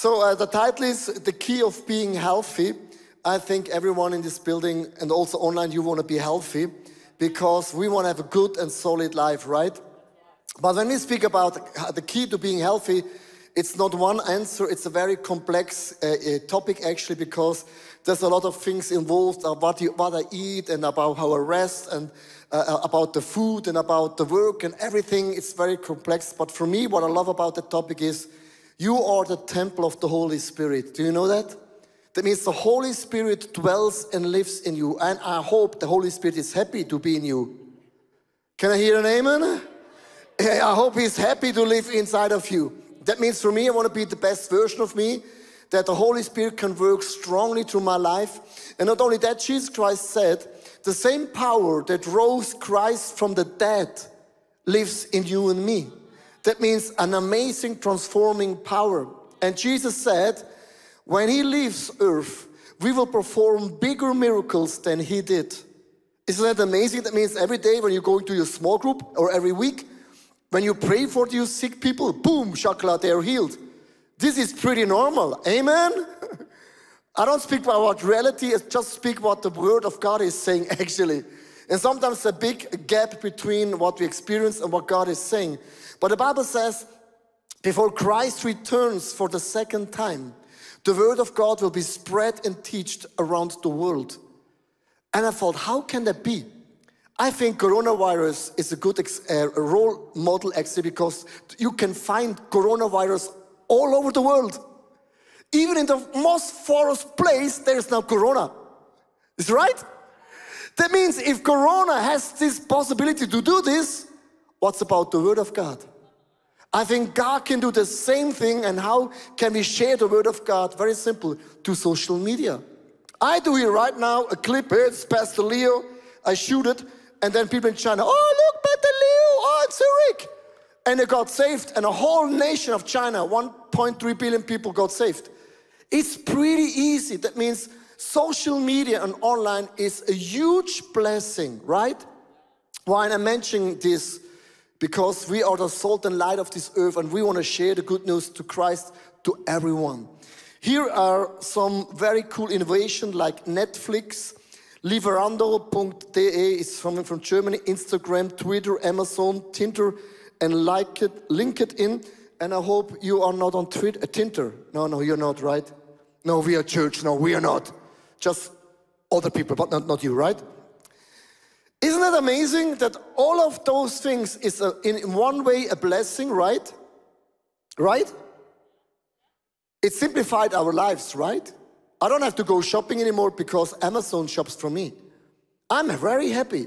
So uh, the title is The Key of Being Healthy. I think everyone in this building and also online, you want to be healthy because we want to have a good and solid life, right? But when we speak about the key to being healthy, it's not one answer, it's a very complex uh, uh, topic actually because there's a lot of things involved about what, you, what I eat and about how I rest and uh, uh, about the food and about the work and everything. It's very complex. But for me, what I love about the topic is you are the temple of the Holy Spirit. Do you know that? That means the Holy Spirit dwells and lives in you. And I hope the Holy Spirit is happy to be in you. Can I hear an amen? I hope He's happy to live inside of you. That means for me, I want to be the best version of me, that the Holy Spirit can work strongly through my life. And not only that, Jesus Christ said, the same power that rose Christ from the dead lives in you and me. That means an amazing transforming power. And Jesus said, when he leaves earth, we will perform bigger miracles than he did. Isn't that amazing? That means every day when you go into your small group or every week, when you pray for your sick people, boom, shakla, they're healed. This is pretty normal. Amen? I don't speak about reality is, just speak what the word of God is saying actually. And sometimes a big gap between what we experience and what God is saying. But the Bible says, before Christ returns for the second time, the word of God will be spread and taught around the world. And I thought, how can that be? I think coronavirus is a good uh, role model actually because you can find coronavirus all over the world. Even in the most forest place, there's now corona. Is right? That means if corona has this possibility to do this, what's about the word of God? I think God can do the same thing. And how can we share the word of God? Very simple, to social media. I do here right now a clip. It's Pastor Leo. I shoot it. And then people in China, oh, look, Pastor Leo, oh, it's Zurich. And they got saved. And a whole nation of China, 1.3 billion people got saved. It's pretty easy. That means social media and online is a huge blessing, right? Why am I mentioning this? Because we are the salt and light of this earth and we want to share the good news to Christ to everyone. Here are some very cool innovations like Netflix, Lieferando.de is from, from Germany, Instagram, Twitter, Amazon, Tinder, and like it, LinkedIn. And I hope you are not on Twitter, uh, Tinder. No, no, you're not, right? No, we are church. No, we are not. Just other people, but not, not you, right? Isn't it amazing that all of those things is a, in one way a blessing, right? Right? It simplified our lives, right? I don't have to go shopping anymore because Amazon shops for me. I'm very happy.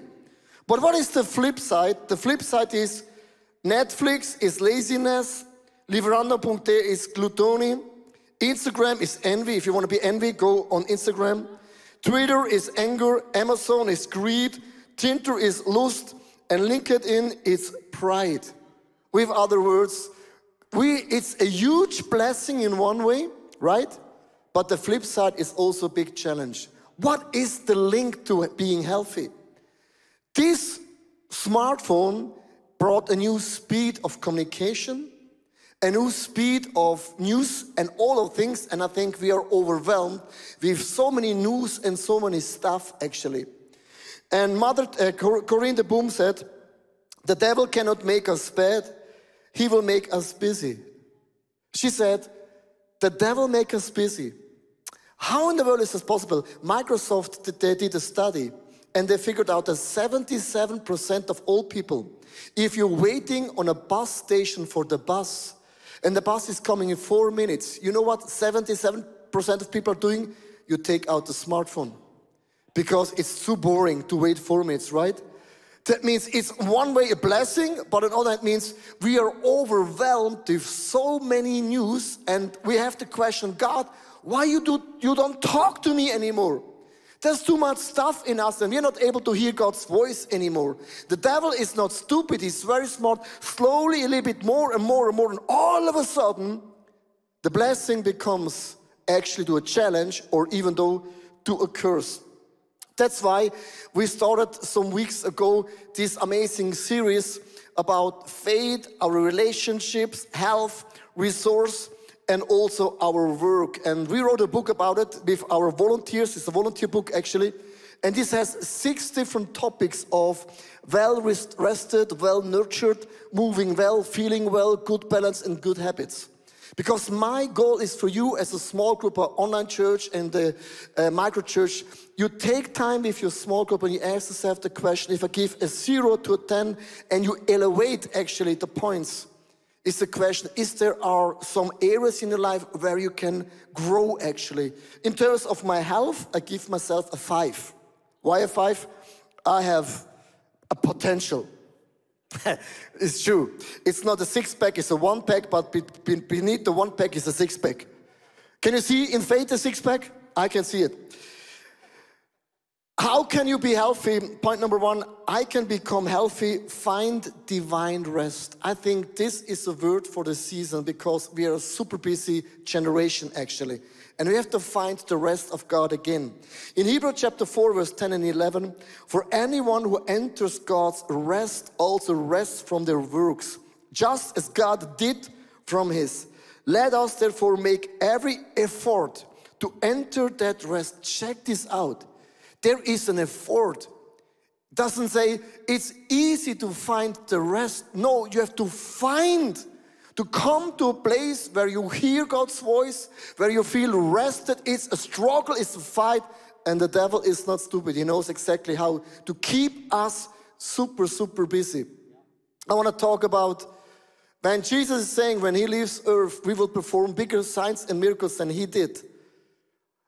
But what is the flip side? The flip side is Netflix is laziness, Lieferando.de is gluttony, Instagram is envy. If you want to be envy, go on Instagram. Twitter is anger, Amazon is greed, Tinder is lust, and LinkedIn is pride. With other words, we, it's a huge blessing in one way, right? But the flip side is also a big challenge. What is the link to being healthy? This smartphone brought a new speed of communication, a new speed of news and all of things, and I think we are overwhelmed with so many news and so many stuff actually. And Mother uh, Corrie ten Boom said, The devil cannot make us bad, he will make us busy. She said, The devil make us busy. How in the world is this possible? Microsoft, they did a study and they figured out that 77% of all people, if you're waiting on a bus station for the bus and the bus is coming in four minutes, you know what 77% of people are doing? You take out the smartphone because it's too boring to wait four minutes, right? That means it's one way a blessing, but another it means we are overwhelmed with so many news and we have to question God, why you, do, you don't talk to me anymore? There's too much stuff in us and we're not able to hear God's voice anymore. The devil is not stupid, he's very smart. Slowly, a little bit more and more and more, and all of a sudden, the blessing becomes actually to a challenge or even though to a curse. That's why we started some weeks ago this amazing series about faith, our relationships, health, resource, and also our work. And we wrote a book about it with our volunteers. It's a volunteer book actually. And this has six different topics of well rested, well nurtured, moving well, feeling well, good balance, and good habits. Because my goal is for you as a small group, an online church and the uh, micro church, you take time with your small group and you ask yourself the question if I give a zero to a 10 and you elevate actually the points, is the question is there are some areas in your life where you can grow actually? In terms of my health i give myself a five. Why a five? I have a potential it's true it's not a six pack it's a one pack but beneath the one pack is a six pack can you see in faith a six pack i can see it how can you be healthy? Point number one, I can become healthy, find divine rest. I think this is a word for the season because we are a super busy generation actually. And we have to find the rest of God again. In Hebrew chapter 4, verse 10 and 11, for anyone who enters God's rest also rests from their works, just as God did from his. Let us therefore make every effort to enter that rest. Check this out. There is an effort. Doesn't say it's easy to find the rest. No, you have to find to come to a place where you hear God's voice, where you feel rested. It's a struggle, it's a fight, and the devil is not stupid. He knows exactly how to keep us super, super busy. I want to talk about when Jesus is saying, when he leaves earth, we will perform bigger signs and miracles than he did.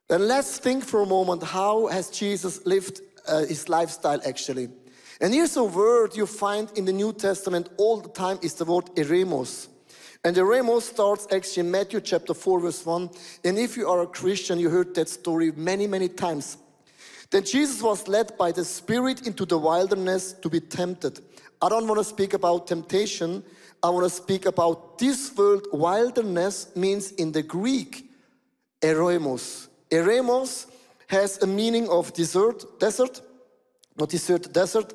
Then let's think for a moment how has Jesus lived uh, his lifestyle actually. And here's a word you find in the New Testament all the time is the word eremos. And the eremos starts actually in Matthew chapter 4 verse 1. And if you are a Christian, you heard that story many, many times. Then Jesus was led by the Spirit into the wilderness to be tempted. I don't want to speak about temptation. I want to speak about this word wilderness means in the Greek, eremos. Eremos has a meaning of desert, desert, not desert, desert,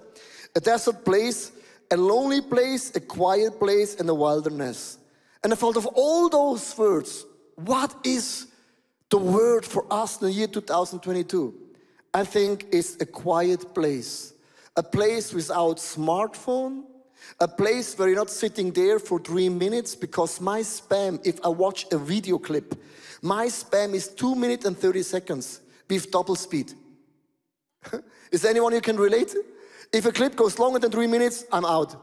a desert place, a lonely place, a quiet place, and a wilderness. And I thought of all those words, what is the word for us in the year 2022? I think it's a quiet place, a place without smartphone, a place where you're not sitting there for three minutes because my spam, if I watch a video clip, my spam is 2 minutes and 30 seconds with double speed. is anyone who can relate? If a clip goes longer than 3 minutes, I'm out.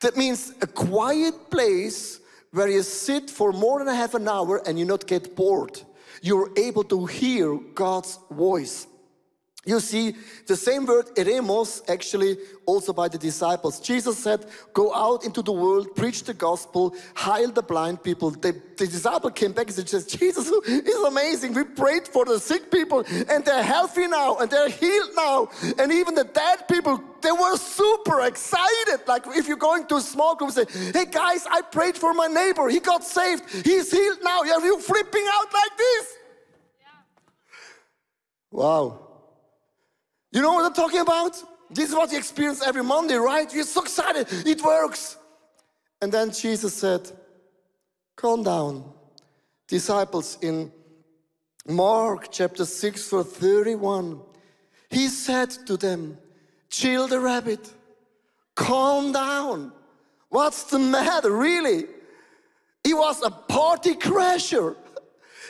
That means a quiet place where you sit for more than a half an hour and you not get bored. You're able to hear God's voice. You see, the same word eremos actually also by the disciples. Jesus said, Go out into the world, preach the gospel, heal the blind people. The, the disciple came back and said, Jesus is amazing. We prayed for the sick people and they're healthy now and they're healed now. And even the dead people, they were super excited. Like if you're going to a small group, say, Hey guys, I prayed for my neighbor. He got saved. He's healed now. Are you flipping out like this? Yeah. Wow. You know what I'm talking about? This is what you experience every Monday, right? You're so excited, it works. And then Jesus said, Calm down. Disciples in Mark chapter 6, verse 31, he said to them, Chill the rabbit, calm down. What's the matter, really? He was a party crasher.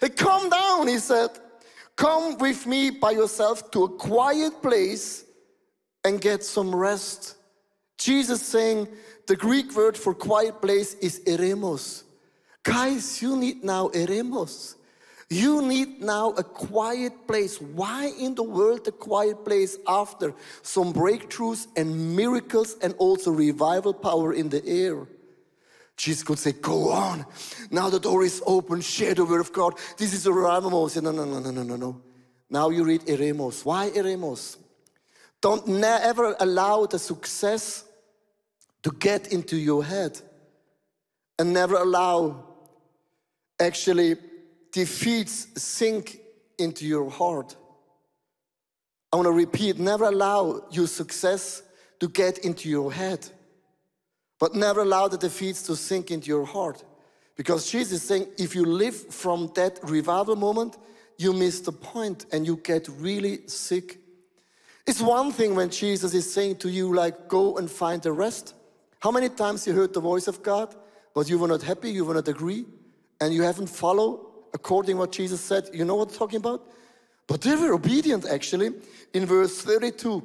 Calm down, he said. Come with me by yourself to a quiet place and get some rest. Jesus saying the Greek word for quiet place is eremos. Guys, you need now eremos. You need now a quiet place. Why in the world a quiet place after some breakthroughs and miracles and also revival power in the air? Jesus could say, Go on. Now the door is open. Share the word of God. This is a revival. No, no, no, no, no, no, no. Now you read eremos. Why eremos? Don't never allow the success to get into your head and never allow actually defeats sink into your heart. I want to repeat never allow your success to get into your head. But never allow the defeats to sink into your heart. Because Jesus is saying, if you live from that revival moment, you miss the point and you get really sick. It's one thing when Jesus is saying to you, like, go and find the rest. How many times you heard the voice of God, but you were not happy, you were not agree, and you haven't followed according what Jesus said? You know what I'm talking about? But they were obedient actually. In verse 32,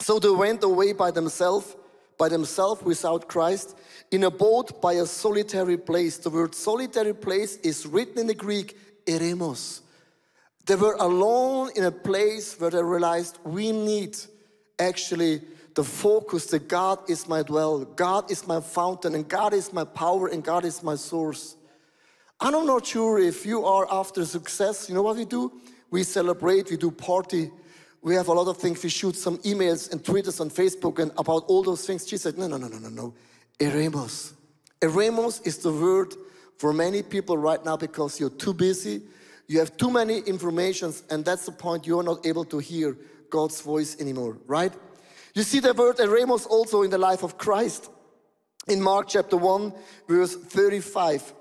so they went away by themselves by themselves without Christ in a boat by a solitary place. The word solitary place is written in the Greek eremos. They were alone in a place where they realized we need actually the focus that God is my dwell, God is my fountain, and God is my power, and God is my source. I'm not sure if you are after success. You know what we do? We celebrate, we do party, we have a lot of things. We shoot some emails and tweets on Facebook and about all those things. She said, no, no, no, no, no, no. Eremos. Eremos is the word for many people right now because you're too busy. You have too many informations and that's the point you're not able to hear God's voice anymore, right? You see the word eremos also in the life of Christ. In Mark chapter 1, verse 35.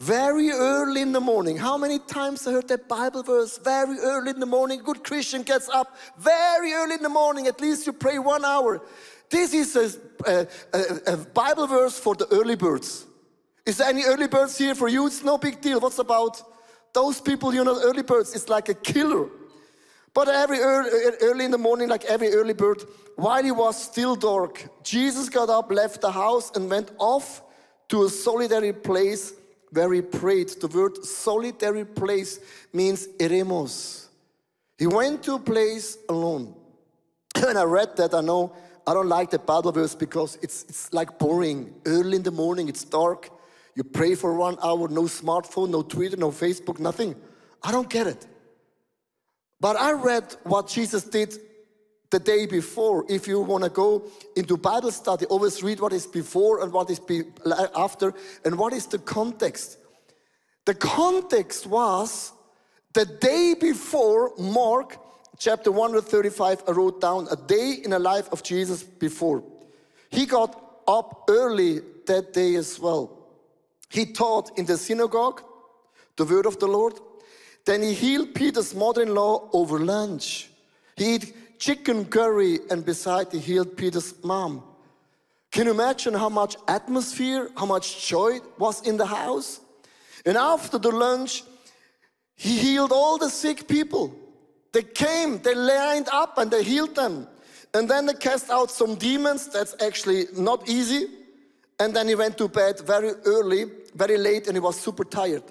Very early in the morning. How many times I heard that Bible verse? Very early in the morning. Good Christian gets up very early in the morning. At least you pray one hour. This is a, a, a Bible verse for the early birds. Is there any early birds here for you? It's no big deal. What's about those people, you know, early birds? It's like a killer. But every early, early in the morning, like every early bird, while it was still dark, Jesus got up, left the house, and went off to a solitary place where he prayed. The word solitary place means eremos. He went to a place alone. When I read that, I know I don't like the Bible verse because it's, it's like boring. Early in the morning, it's dark. You pray for one hour, no smartphone, no Twitter, no Facebook, nothing. I don't get it. But I read what Jesus did the day before. If you want to go into Bible study, always read what is before and what is be after and what is the context. The context was the day before Mark chapter 135, I wrote down a day in the life of Jesus before. He got up early that day as well. He taught in the synagogue the word of the Lord. Then he healed Peter's mother in law over lunch. He chicken curry and beside he healed Peter's mom. Can you imagine how much atmosphere, how much joy was in the house? And after the lunch, he healed all the sick people. They came, they lined up and they healed them. And then they cast out some demons. That's actually not easy. And then he went to bed very early, very late, and he was super tired.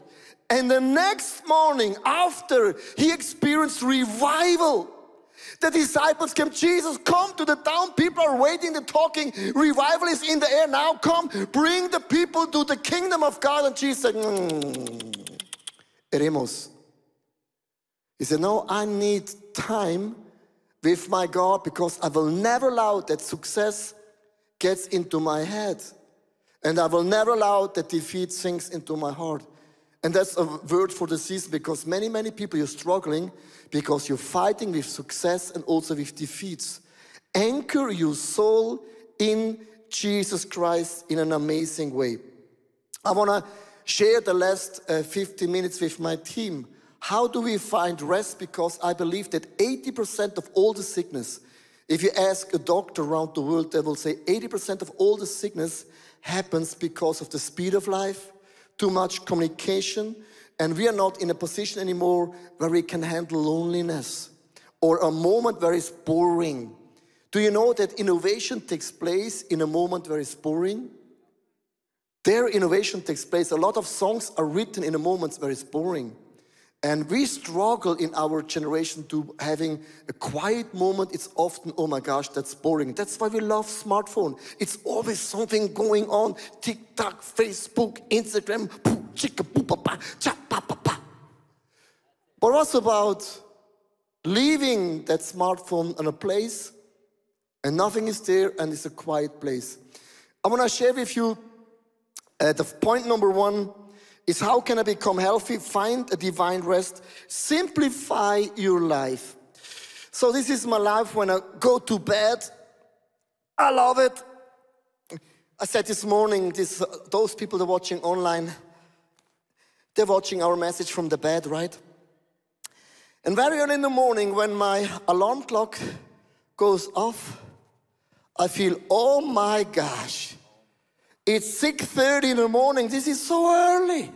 And the next morning, after he experienced revival, the disciples came, Jesus, come to the town. People are waiting, they're talking. Revival is in the air now. Come, bring the people to the kingdom of God. And Jesus said, mm, Eremos. He said, No, I need time with my God because I will never allow that success gets into my head. And I will never allow that defeat sinks into my heart. And that's a word for the season because many, many people you're struggling because you're fighting with success and also with defeats. Anchor your soul in Jesus Christ in an amazing way. I want to share the last uh, 50 minutes with my team. How do we find rest? Because I believe that 80% of all the sickness, if you ask a doctor around the world, they will say 80% of all the sickness happens because of the speed of life, too much communication, and we are not in a position anymore where we can handle loneliness or a moment where it's boring. Do you know that innovation takes place in a moment where it's boring? Their innovation takes place. A lot of songs are written in a moment where it's boring. And we struggle in our generation to having a quiet moment. It's often, oh my gosh, that's boring. That's why we love smartphone. It's always something going on. TikTok, Facebook, Instagram. But what's about leaving that smartphone in a place and nothing is there and it's a quiet place? I want to share with you uh, the point number one is how can I become healthy? Find a divine rest. Simplify your life. So this is my life when I go to bed. I love it. I said this morning, this, uh, those people that are watching online, They're watching our message from the bed, right? And very early in the morning, when my alarm clock goes off, I feel, oh my gosh, it's 6.30 in the morning. This is so early.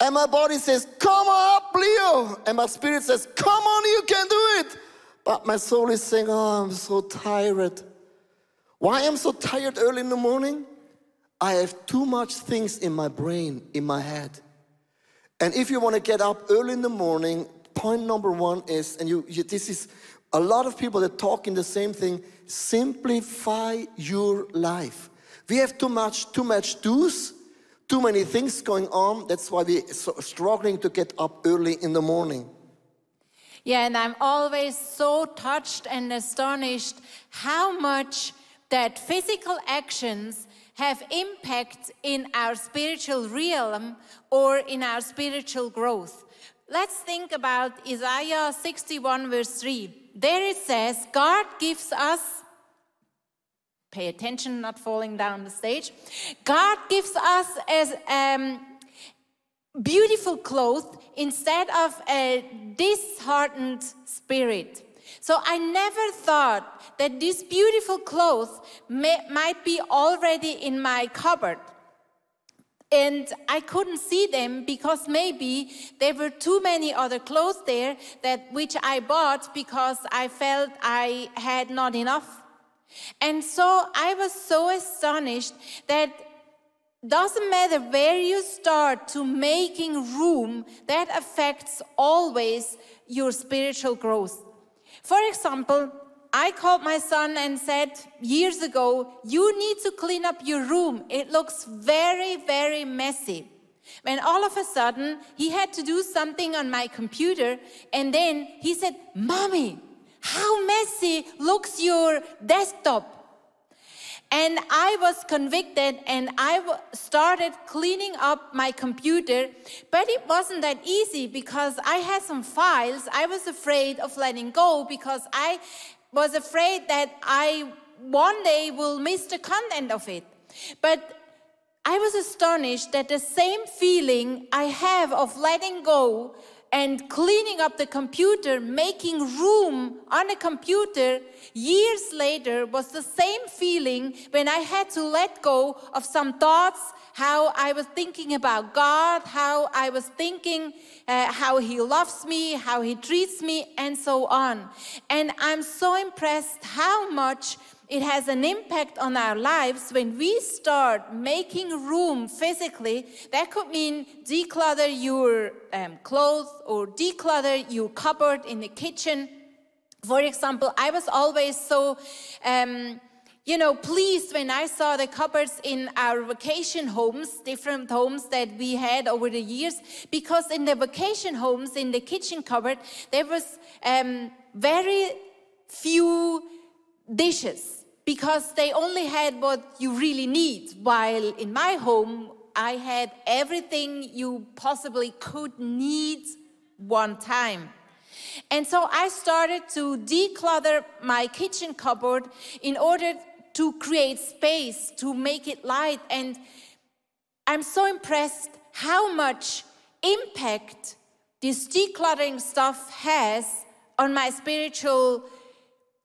And my body says, come up, Leo. And my spirit says, come on, you can do it. But my soul is saying, oh, I'm so tired. Why I'm so tired early in the morning? I have too much things in my brain, in my head. And if you want to get up early in the morning, point number one is, and you, you, this is a lot of people that talk in the same thing, simplify your life. We have too much, too much do's, too many things going on. That's why we're struggling to get up early in the morning. Yeah, and I'm always so touched and astonished how much that physical actions have impact in our spiritual realm or in our spiritual growth. Let's think about Isaiah 61, verse 3. There it says, God gives us, pay attention, not falling down the stage. God gives us as um, beautiful clothes instead of a disheartened spirit. So I never thought that these beautiful clothes may, might be already in my cupboard. And I couldn't see them because maybe there were too many other clothes there that which I bought because I felt I had not enough. And so I was so astonished that doesn't matter where you start to making room, that affects always your spiritual growth. For example, I called my son and said years ago, You need to clean up your room. It looks very, very messy. When all of a sudden he had to do something on my computer, and then he said, Mommy, how messy looks your desktop? And I was convicted and I started cleaning up my computer, but it wasn't that easy because I had some files I was afraid of letting go because I was afraid that I one day will miss the content of it. But I was astonished that the same feeling I have of letting go and cleaning up the computer, making room on a computer, years later was the same feeling when I had to let go of some thoughts, how I was thinking about God, how I was thinking uh, how He loves me, how He treats me, and so on. And I'm so impressed how much it has an impact on our lives when we start making room physically. That could mean declutter your um, clothes or declutter your cupboard in the kitchen. For example, I was always so. Um, you know, pleased when I saw the cupboards in our vacation homes, different homes that we had over the years, because in the vacation homes, in the kitchen cupboard, there was um, very few dishes because they only had what you really need. While in my home, I had everything you possibly could need one time. And so I started to declutter my kitchen cupboard in order to create space, to make it light. And I'm so impressed how much impact this decluttering stuff has on my spiritual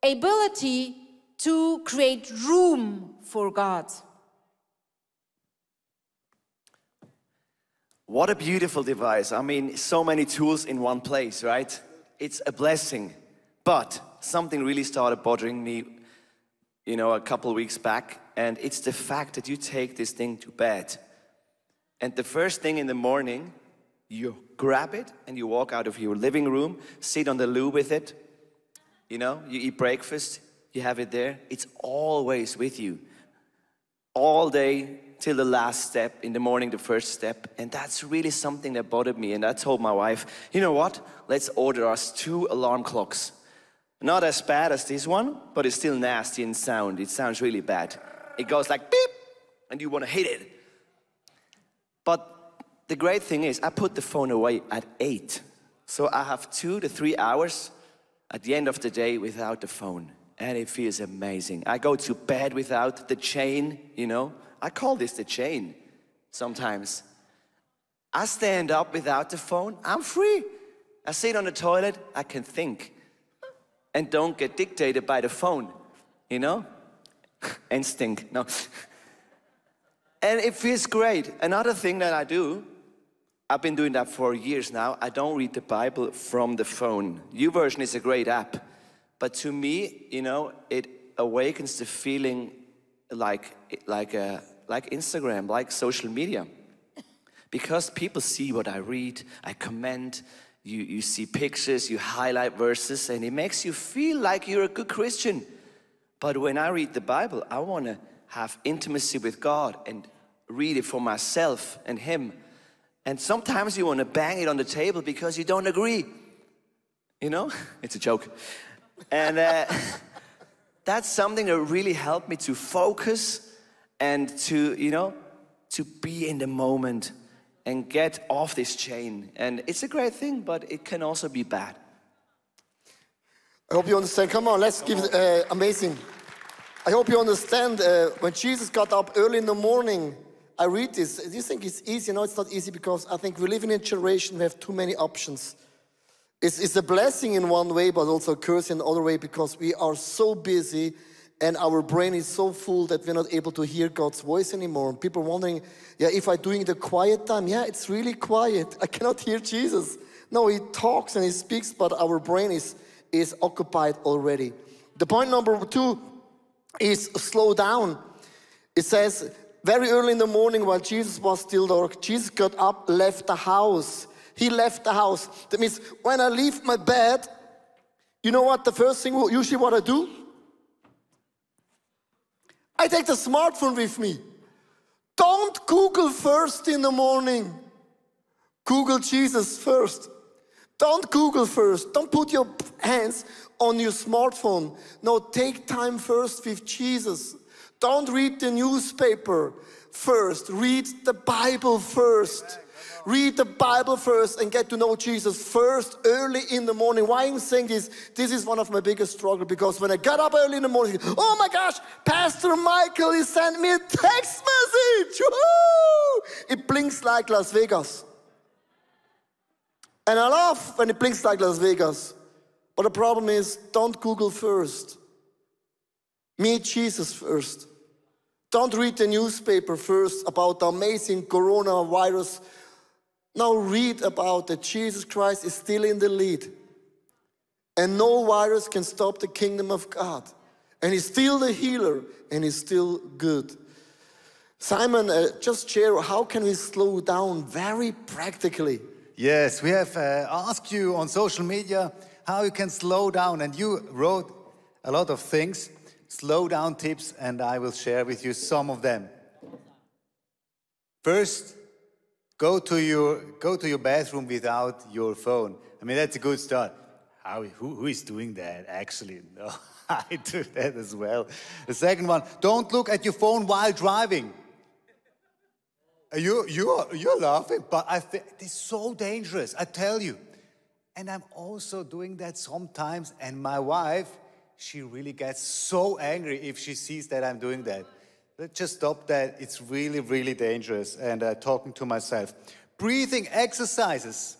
ability to create room for God. What a beautiful device. I mean, so many tools in one place, right? It's a blessing. But something really started bothering me, you know, a couple weeks back, and it's the fact that you take this thing to bed. And the first thing in the morning, you grab it and you walk out of your living room, sit on the loo with it, you know, you eat breakfast, you have it there. It's always with you. All day till the last step, in the morning, the first step. And that's really something that bothered me. And I told my wife, you know what? Let's order us two alarm clocks. Not as bad as this one, but it's still nasty in sound. It sounds really bad. It goes like beep, and you want to hit it. But the great thing is, I put the phone away at eight. So I have two to three hours at the end of the day without the phone and it feels amazing. I go to bed without the chain, you know. I call this the chain sometimes. I stand up without the phone, I'm free. I sit on the toilet, I can think and don't get dictated by the phone, you know? and stink, no. and it feels great. Another thing that I do, I've been doing that for years now, I don't read the Bible from the phone. YouVersion is a great app, but to me, you know, it awakens the feeling like, like, a, uh, like Instagram, like social media. Because people see what I read, I comment, you, you see pictures, you highlight verses, and it makes you feel like you're a good Christian. But when I read the Bible, I want to have intimacy with God and read it for myself and Him. And sometimes you want to bang it on the table because you don't agree. You know? It's a joke. And uh, that's something that really helped me to focus and to, you know, to be in the moment and get off this chain. And it's a great thing, but it can also be bad. I hope you understand. Come on, let's give it uh, amazing. I hope you understand. Uh, when Jesus got up early in the morning, I read this. Do you think it's easy? No, it's not easy because I think we live in a generation we have too many options. It's, it's a blessing in one way, but also a curse in another way because we are so busy and our brain is so full that we're not able to hear God's voice anymore. People wondering, yeah, if I'm doing the quiet time, yeah, it's really quiet. I cannot hear Jesus. No, he talks and he speaks, but our brain is, is occupied already. The point number two is slow down. It says, very early in the morning while Jesus was still dark, Jesus got up, left the house. He left the house. That means when I leave my bed, you know what the first thing usually what I do? I take the smartphone with me. Don't Google first in the morning. Google Jesus first. Don't Google first. Don't put your hands on your smartphone. No, take time first with Jesus. Don't read the newspaper first. Read the Bible first read the Bible first and get to know Jesus first early in the morning. Why I'm saying this? This is one of my biggest struggles because when I got up early in the morning, oh my gosh, Pastor Michael, he sent me a text message. It blinks like Las Vegas. And I love when it blinks like Las Vegas. But the problem is, don't Google first. Meet Jesus first. Don't read the newspaper first about the amazing coronavirus now read about that Jesus Christ is still in the lead. And no virus can stop the kingdom of God. And he's still the healer and he's still good. Simon, uh, just share how can we slow down very practically? Yes, we have uh, asked you on social media how you can slow down, and you wrote a lot of things, slow down tips, and I will share with you some of them. First, Go to your, go to your bathroom without your phone. I mean, that's a good start. How, who, who is doing that actually? No, I do that as well. The second one, don't look at your phone while driving. You, you you're laughing, but I think it's so dangerous, I tell you. And I'm also doing that sometimes, and my wife, she really gets so angry if she sees that I'm doing that. Let's just stop that. It's really, really dangerous. And uh, talking to myself. Breathing exercises.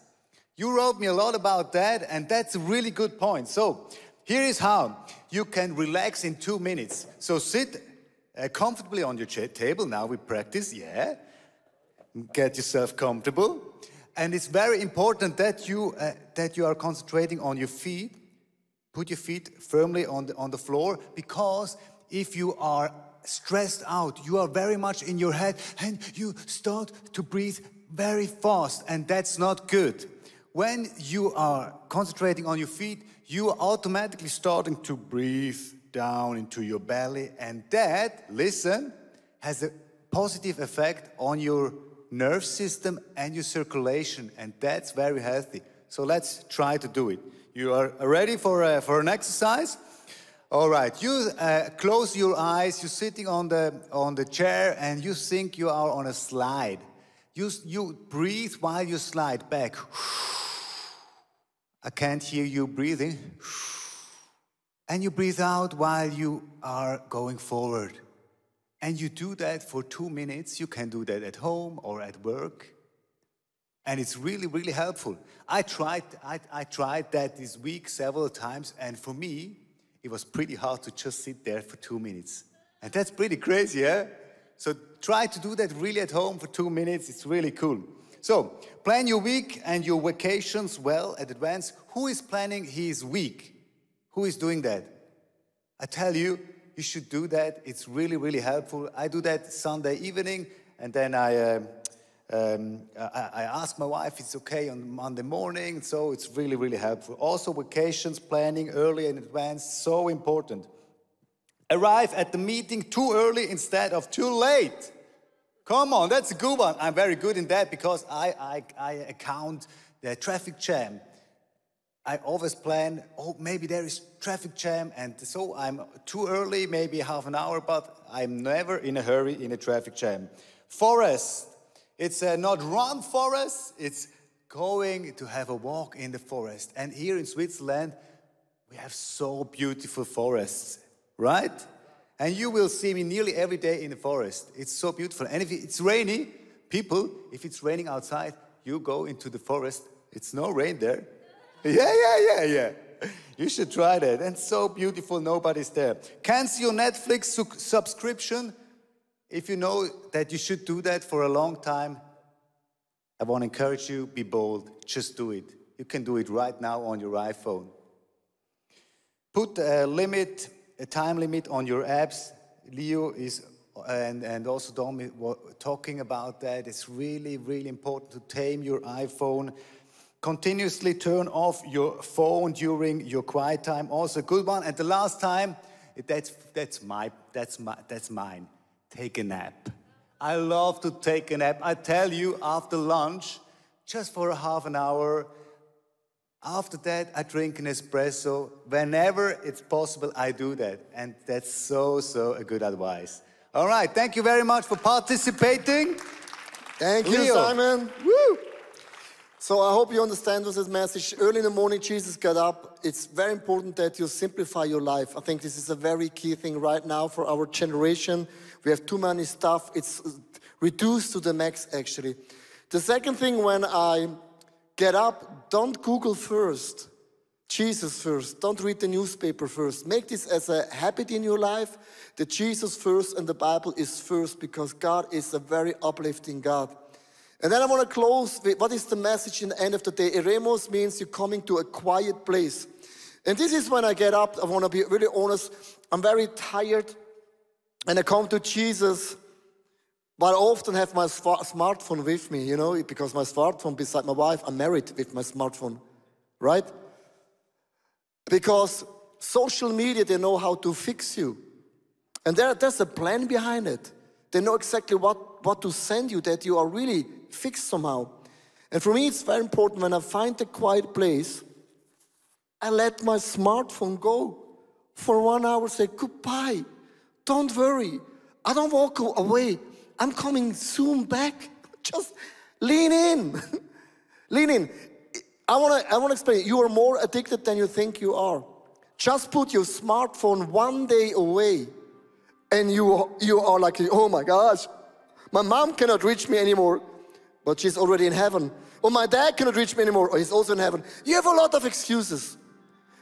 You wrote me a lot about that, and that's a really good point. So, here is how you can relax in two minutes. So, sit uh, comfortably on your table. Now we practice, yeah. Get yourself comfortable. And it's very important that you, uh, that you are concentrating on your feet. Put your feet firmly on the, on the floor because if you are stressed out, you are very much in your head, and you start to breathe very fast, and that's not good. When you are concentrating on your feet, you are automatically starting to breathe down into your belly, and that, listen, has a positive effect on your nerve system and your circulation, and that's very healthy. So let's try to do it. You are ready for, uh, for an exercise? All right, you uh, close your eyes, you're sitting on the, on the chair and you think you are on a slide. You, you breathe while you slide back. I can't hear you breathing. And you breathe out while you are going forward. And you do that for two minutes. You can do that at home or at work. And it's really, really helpful. I tried, I, I tried that this week several times, and for me, it was pretty hard to just sit there for two minutes. And that's pretty crazy, yeah? So try to do that really at home for two minutes. It's really cool. So plan your week and your vacations well at advance. Who is planning his week? Who is doing that? I tell you, you should do that. It's really, really helpful. I do that Sunday evening, and then I, uh, um, I, I ask my wife it's okay on Monday morning. So it's really, really helpful. Also, vacations planning early in advance, so important. Arrive at the meeting too early instead of too late. Come on, that's a good one. I'm very good in that because I, I, I account the traffic jam. I always plan, oh, maybe there is traffic jam, and so I'm too early, maybe half an hour, but I'm never in a hurry in a traffic jam. Forest, it's uh, not run forest, it's going to have a walk in the forest. And here in Switzerland, we have so beautiful forests, right? And you will see me nearly every day in the forest. It's so beautiful. And if it's rainy, people, if it's raining outside, you go into the forest. It's no rain there. Yeah, yeah, yeah, yeah. You should try that. And so beautiful, nobody's there. Cancel your Netflix su subscription. If you know that you should do that for a long time, I want to encourage you be bold. Just do it. You can do it right now on your iPhone. Put a limit, a time limit on your apps. Leo is and, and also Dom talking about that. It's really, really important to tame your iPhone Continuously turn off your phone during your quiet time. Also a good one. And the last time, that's, that's, my, that's, my, that's mine. Take a nap. I love to take a nap. I tell you, after lunch, just for a half an hour, after that, I drink an espresso. Whenever it's possible, I do that. And that's so, so a good advice. All right, thank you very much for participating. Thank you, Simon. Woo! So I hope you understand what this message. Early in the morning, Jesus got up. It's very important that you simplify your life. I think this is a very key thing right now for our generation. We have too many stuff. It's reduced to the max, actually. The second thing, when I get up, don't Google first. Jesus first. Don't read the newspaper first. Make this as a habit in your life that Jesus first and the Bible is first because God is a very uplifting God. And then I want to close with what is the message in the end of the day? Eremos means you're coming to a quiet place. And this is when I get up, I want to be really honest. I'm very tired and I come to Jesus, but I often have my smartphone with me, you know, because my smartphone beside my wife, I'm married with my smartphone, right? Because social media, they know how to fix you. And there, there's a plan behind it. They know exactly what, what to send you that you are really fixed somehow. And for me, it's very important when I find a quiet place, I let my smartphone go for one hour, say goodbye. Don't worry. I don't walk away. I'm coming soon back. Just lean in. lean in. I want to I wanna explain. You are more addicted than you think you are. Just put your smartphone one day away, and you, you are like, oh my gosh, my mom cannot reach me anymore but she's already in heaven. Or oh, my dad cannot reach me anymore, or he's also in heaven. You have a lot of excuses.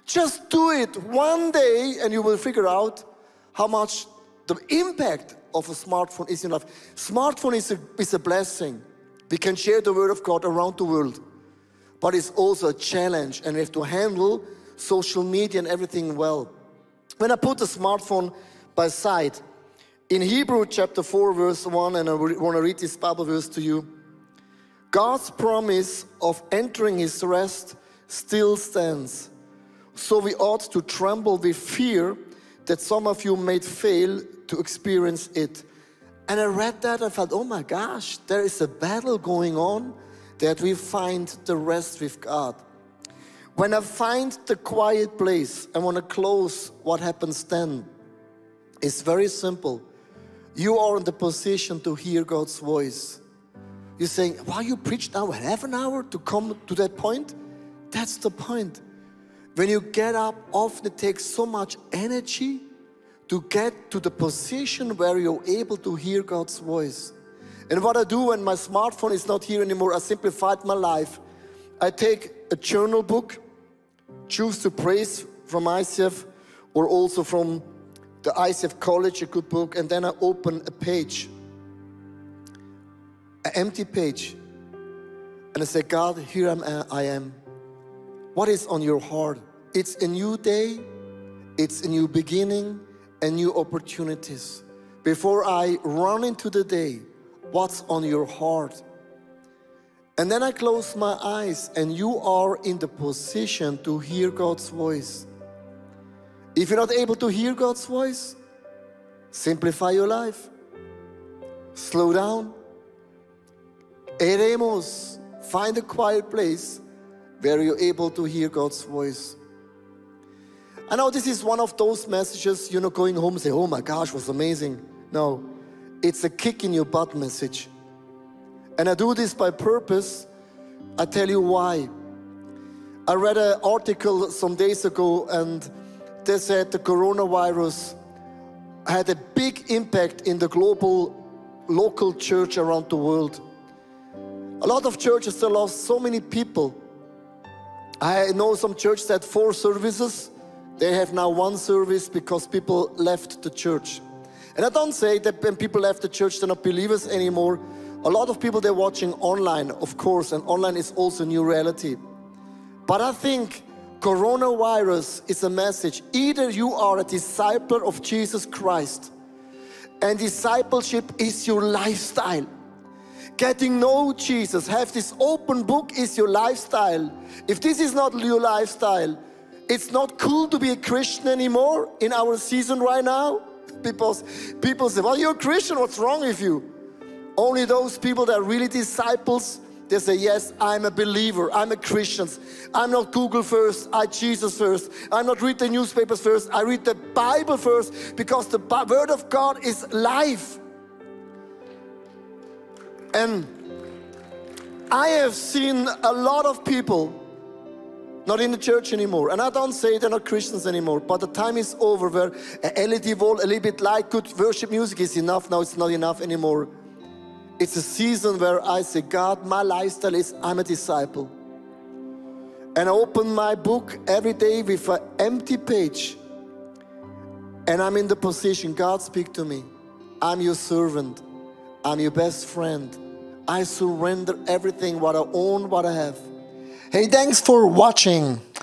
Just do it one day and you will figure out how much the impact of a smartphone is in life. Smartphone is a, is a blessing. We can share the word of God around the world. But it's also a challenge and we have to handle social media and everything well. When I put the smartphone by side, in Hebrew chapter 4 verse 1, and I want to read this Bible verse to you. God's promise of entering his rest still stands. So we ought to tremble with fear that some of you may fail to experience it. And I read that and felt, oh my gosh, there is a battle going on that we find the rest with God. When I find the quiet place, I want to close what happens then. It's very simple. You are in the position to hear God's voice. You're saying, wow, you preached now half an hour to come to that point? That's the point. When you get up, often it takes so much energy to get to the position where you're able to hear God's voice. And what I do when my smartphone is not here anymore, I simplified my life. I take a journal book, choose to praise from ICF or also from the ICF College, a good book, and then I open a page, an empty page, and I say, God, here am I am. What is on your heart? It's a new day, it's a new beginning, and new opportunities. Before I run into the day, what's on your heart? And then I close my eyes, and you are in the position to hear God's voice. If you're not able to hear God's voice, simplify your life. Slow down. Eremos. Find a quiet place where you're able to hear God's voice. I know this is one of those messages, you know, going home and say, oh my gosh, was amazing. No, it's a kick in your butt message. And I do this by purpose. I tell you why. I read an article some days ago and they said the coronavirus had a big impact in the global local church around the world. A lot of churches still lost so many people. I know some churches had four services. They have now one service because people left the church. And I don't say that when people left the church, they're not believers anymore. A lot of people they're watching online, of course, and online is also new reality. But I think coronavirus is a message. Either you are a disciple of Jesus Christ, and discipleship is your lifestyle. Getting know Jesus, have this open book is your lifestyle. If this is not your lifestyle, it's not cool to be a Christian anymore in our season right now. Because people say, Well, you're a Christian, what's wrong with you? Only those people that are really disciples they say, Yes, I'm a believer. I'm a Christian. I'm not Google first. I Jesus first. I'm not read the newspapers first. I read the Bible first because the Word of God is life. And I have seen a lot of people not in the church anymore. And I don't say they're not Christians anymore, but the time is over where a LED wall, a little bit light, good worship music is enough. Now it's not enough anymore. It's a season where I say, God, my lifestyle is I'm a disciple. And I open my book every day with an empty page. And I'm in the position, God, speak to me. I'm your servant. I'm your best friend. I surrender everything, what I own, what I have. Hey, thanks for watching.